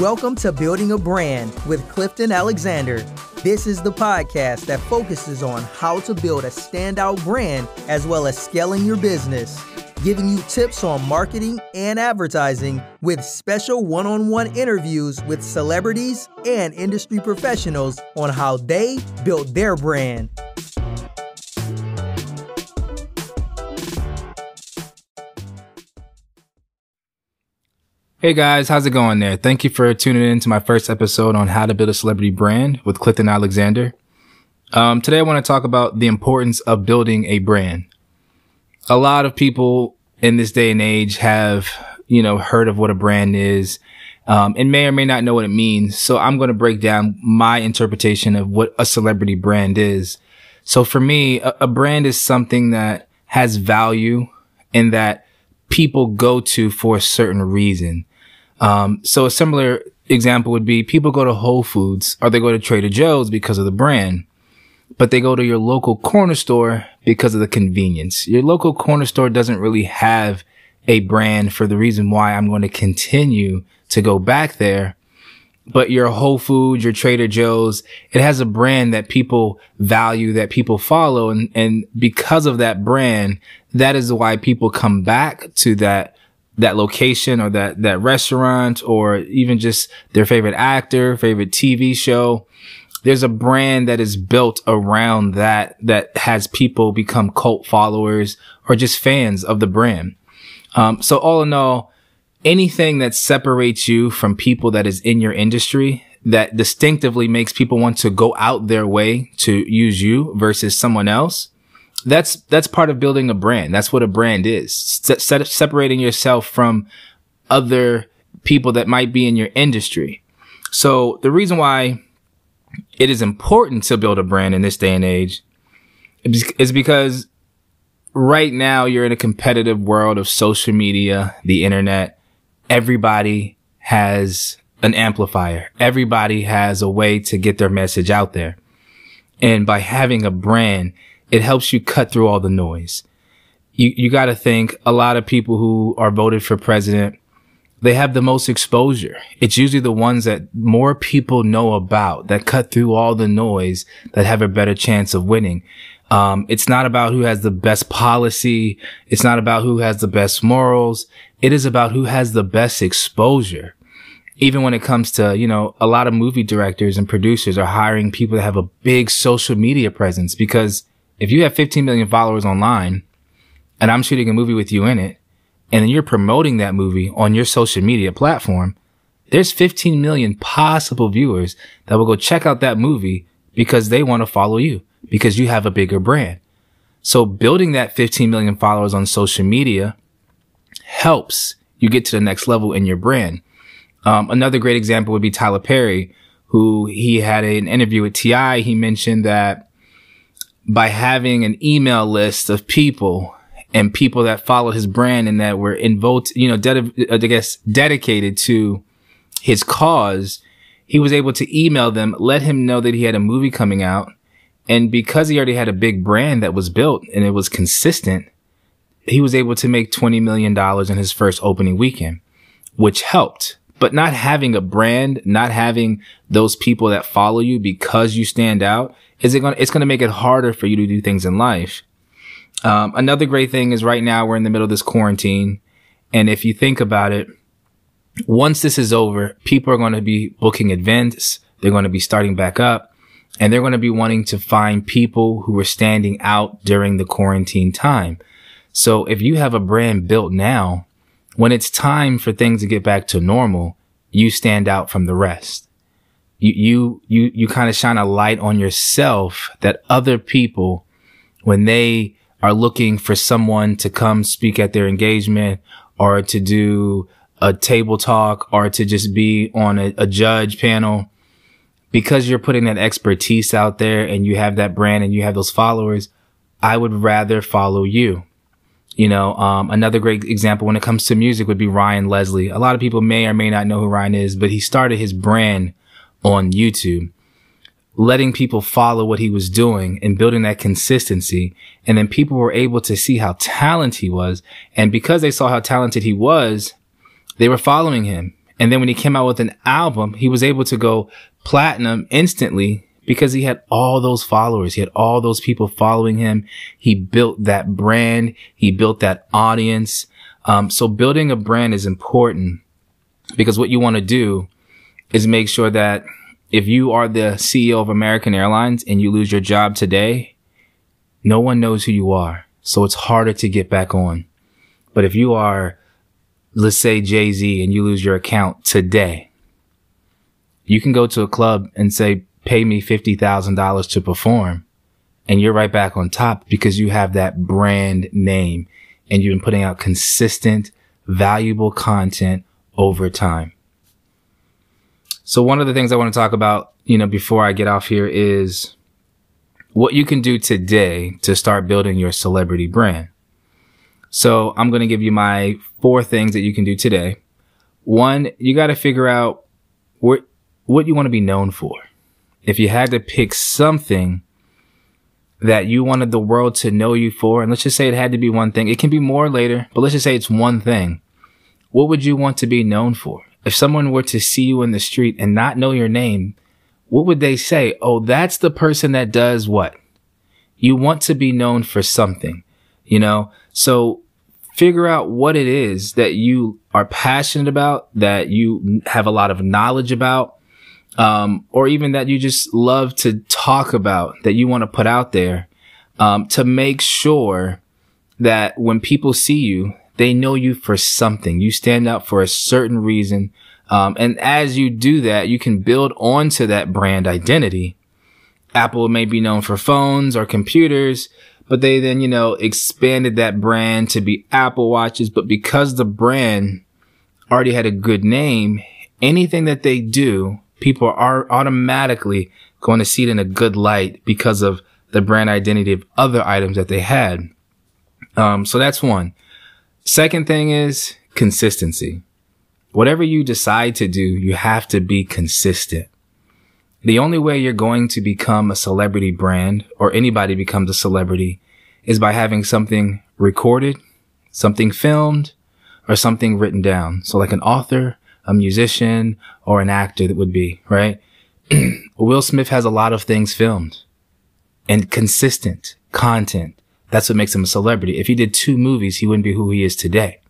Welcome to Building a Brand with Clifton Alexander. This is the podcast that focuses on how to build a standout brand as well as scaling your business, giving you tips on marketing and advertising with special one on one interviews with celebrities and industry professionals on how they built their brand. Hey guys, how's it going there? Thank you for tuning in to my first episode on how to build a celebrity brand with Clifton Alexander. Um, today I want to talk about the importance of building a brand. A lot of people in this day and age have, you know, heard of what a brand is, um, and may or may not know what it means. So I'm going to break down my interpretation of what a celebrity brand is. So for me, a, a brand is something that has value and that people go to for a certain reason. Um, so a similar example would be people go to Whole Foods or they go to Trader Joe's because of the brand, but they go to your local corner store because of the convenience. Your local corner store doesn't really have a brand for the reason why I'm going to continue to go back there. But your Whole Foods, your Trader Joe's, it has a brand that people value, that people follow. And, and because of that brand, that is why people come back to that that location or that, that restaurant or even just their favorite actor, favorite TV show. There's a brand that is built around that, that has people become cult followers or just fans of the brand. Um, so all in all, anything that separates you from people that is in your industry that distinctively makes people want to go out their way to use you versus someone else that's that's part of building a brand. That's what a brand is. Se- separating yourself from other people that might be in your industry. So the reason why it is important to build a brand in this day and age is because right now you're in a competitive world of social media, the internet. Everybody has an amplifier. Everybody has a way to get their message out there. And by having a brand, it helps you cut through all the noise. You, you got to think a lot of people who are voted for president, they have the most exposure. It's usually the ones that more people know about that cut through all the noise that have a better chance of winning. Um, it's not about who has the best policy. It's not about who has the best morals. It is about who has the best exposure. Even when it comes to, you know, a lot of movie directors and producers are hiring people that have a big social media presence because if you have 15 million followers online and I'm shooting a movie with you in it, and then you're promoting that movie on your social media platform, there's 15 million possible viewers that will go check out that movie because they want to follow you because you have a bigger brand. So building that 15 million followers on social media helps you get to the next level in your brand. Um, another great example would be Tyler Perry, who he had an interview with TI. He mentioned that by having an email list of people and people that followed his brand and that were involved, you know, uh, I guess dedicated to his cause, he was able to email them, let him know that he had a movie coming out. And because he already had a big brand that was built and it was consistent, he was able to make $20 million in his first opening weekend, which helped. But not having a brand, not having those people that follow you because you stand out, is it going it's going to make it harder for you to do things in life. Um, another great thing is right now we're in the middle of this quarantine. And if you think about it, once this is over, people are going to be booking events. They're going to be starting back up and they're going to be wanting to find people who are standing out during the quarantine time. So if you have a brand built now, when it's time for things to get back to normal, you stand out from the rest you, you, you, you kind of shine a light on yourself that other people, when they are looking for someone to come speak at their engagement or to do a table talk or to just be on a, a judge panel, because you're putting that expertise out there and you have that brand and you have those followers, I would rather follow you. You know, um, another great example when it comes to music would be Ryan Leslie. A lot of people may or may not know who Ryan is, but he started his brand on YouTube, letting people follow what he was doing and building that consistency. And then people were able to see how talented he was. And because they saw how talented he was, they were following him And then when he came out with an album, he was able to go platinum instantly because he had all those followers. He had all those people following him. He built that brand. He built that audience. Um, so building a brand is important because what you want to do is make sure that if you are the CEO of American Airlines and you lose your job today, no one knows who you are. So it's harder to get back on. But if you are, let's say Jay Z and you lose your account today, you can go to a club and say, pay me $50,000 to perform. And you're right back on top because you have that brand name and you've been putting out consistent, valuable content over time. So one of the things I want to talk about, you know, before I get off here is what you can do today to start building your celebrity brand. So I'm going to give you my four things that you can do today. One, you got to figure out what, what you want to be known for. If you had to pick something that you wanted the world to know you for, and let's just say it had to be one thing, it can be more later, but let's just say it's one thing. What would you want to be known for? if someone were to see you in the street and not know your name, what would they say? Oh, that's the person that does what? You want to be known for something, you know? So figure out what it is that you are passionate about, that you have a lot of knowledge about, um, or even that you just love to talk about, that you want to put out there, um, to make sure that when people see you, they know you for something. You stand out for a certain reason. Um, and as you do that, you can build onto that brand identity. Apple may be known for phones or computers, but they then, you know, expanded that brand to be Apple watches. But because the brand already had a good name, anything that they do, people are automatically going to see it in a good light because of the brand identity of other items that they had. Um, so that's one. Second thing is consistency. Whatever you decide to do, you have to be consistent. The only way you're going to become a celebrity brand or anybody becomes a celebrity is by having something recorded, something filmed, or something written down. So like an author, a musician, or an actor that would be, right? Will Smith has a lot of things filmed and consistent content. That's what makes him a celebrity. If he did two movies, he wouldn't be who he is today.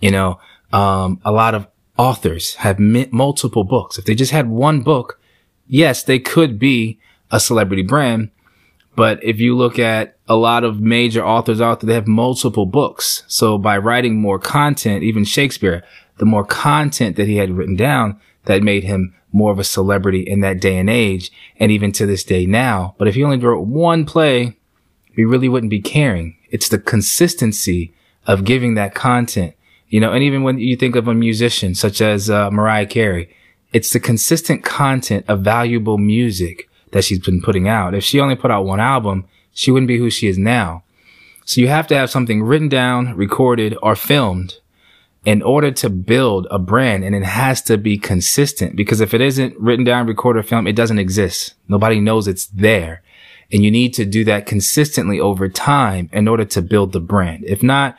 You know, um, a lot of authors have multiple books. If they just had one book, yes, they could be a celebrity brand. But if you look at a lot of major authors out there, they have multiple books. So by writing more content, even Shakespeare, the more content that he had written down, that made him more of a celebrity in that day and age, and even to this day now. But if he only wrote one play, we really wouldn't be caring. It's the consistency of giving that content, you know, and even when you think of a musician such as uh, Mariah Carey, it's the consistent content of valuable music that she's been putting out. If she only put out one album, she wouldn't be who she is now. So you have to have something written down, recorded, or filmed in order to build a brand. And it has to be consistent because if it isn't written down, recorded, or filmed, it doesn't exist. Nobody knows it's there. And you need to do that consistently over time in order to build the brand. If not,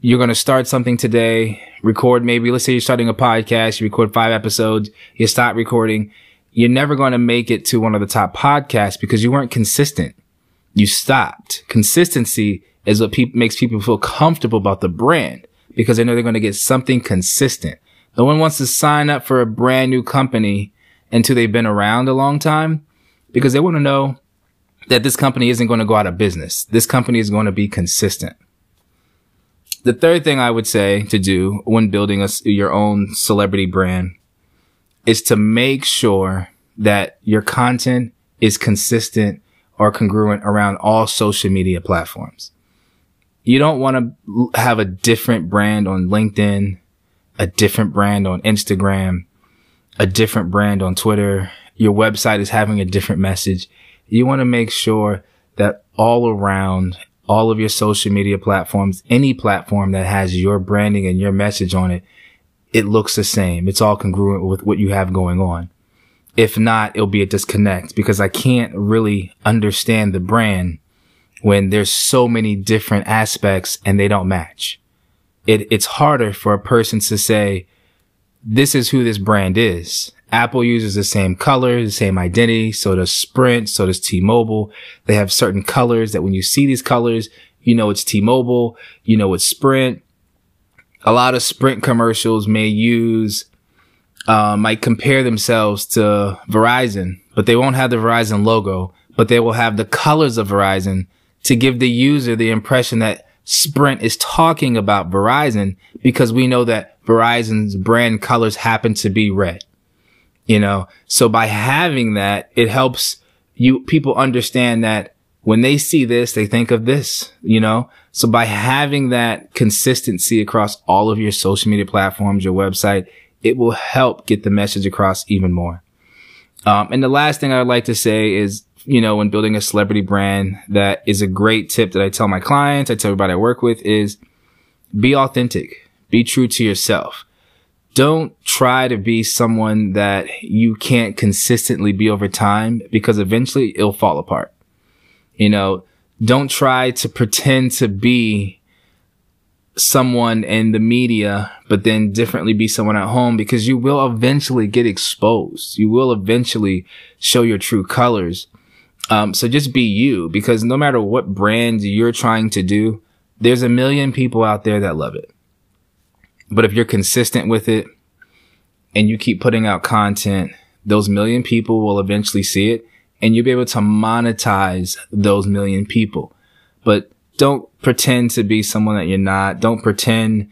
you're going to start something today, record maybe, let's say you're starting a podcast, you record five episodes, you stop recording. You're never going to make it to one of the top podcasts because you weren't consistent. You stopped. Consistency is what pe- makes people feel comfortable about the brand because they know they're going to get something consistent. No one wants to sign up for a brand new company until they've been around a long time because they want to know that this company isn't going to go out of business. This company is going to be consistent. The third thing I would say to do when building a, your own celebrity brand is to make sure that your content is consistent or congruent around all social media platforms. You don't want to have a different brand on LinkedIn, a different brand on Instagram, a different brand on Twitter. Your website is having a different message you want to make sure that all around all of your social media platforms, any platform that has your branding and your message on it, it looks the same. It's all congruent with what you have going on. If not, it'll be a disconnect because I can't really understand the brand when there's so many different aspects and they don't match. It, it's harder for a person to say, this is who this brand is. Apple uses the same color, the same identity. So does Sprint. So does T-Mobile. They have certain colors that when you see these colors, you know it's T-Mobile, you know it's Sprint. A lot of Sprint commercials may use, uh, might compare themselves to Verizon, but they won't have the Verizon logo, but they will have the colors of Verizon to give the user the impression that Sprint is talking about Verizon because we know that Verizon's brand colors happen to be red. You know, so by having that, it helps you people understand that when they see this, they think of this, you know? So by having that consistency across all of your social media platforms, your website, it will help get the message across even more. Um, and the last thing I would like to say is, you know, when building a celebrity brand, that is a great tip that I tell my clients, I tell everybody I work with is be authentic, be true to yourself. Don't try to be someone that you can't consistently be over time because eventually it'll fall apart. You know, don't try to pretend to be someone in the media, but then differently be someone at home because you will eventually get exposed. You will eventually show your true colors. Um, so just be you because no matter what brand you're trying to do, there's a million people out there that love it. But if you're consistent with it and you keep putting out content, those million people will eventually see it and you'll be able to monetize those million people. But don't pretend to be someone that you're not. Don't pretend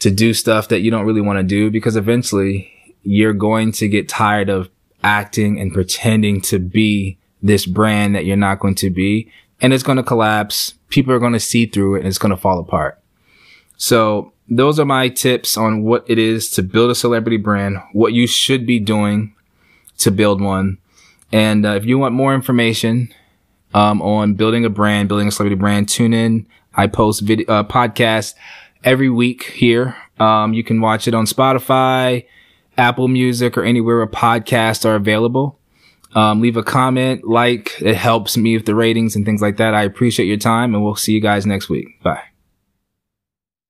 to do stuff that you don't really want to do because eventually you're going to get tired of acting and pretending to be this brand that you're not going to be and it's going to collapse. People are going to see through it and it's going to fall apart. So those are my tips on what it is to build a celebrity brand, what you should be doing to build one. And uh, if you want more information um, on building a brand, building a celebrity brand, tune in. I post video uh, podcasts every week here. Um, you can watch it on Spotify, Apple Music, or anywhere where podcasts are available. Um, leave a comment, like, it helps me with the ratings and things like that. I appreciate your time and we'll see you guys next week. Bye.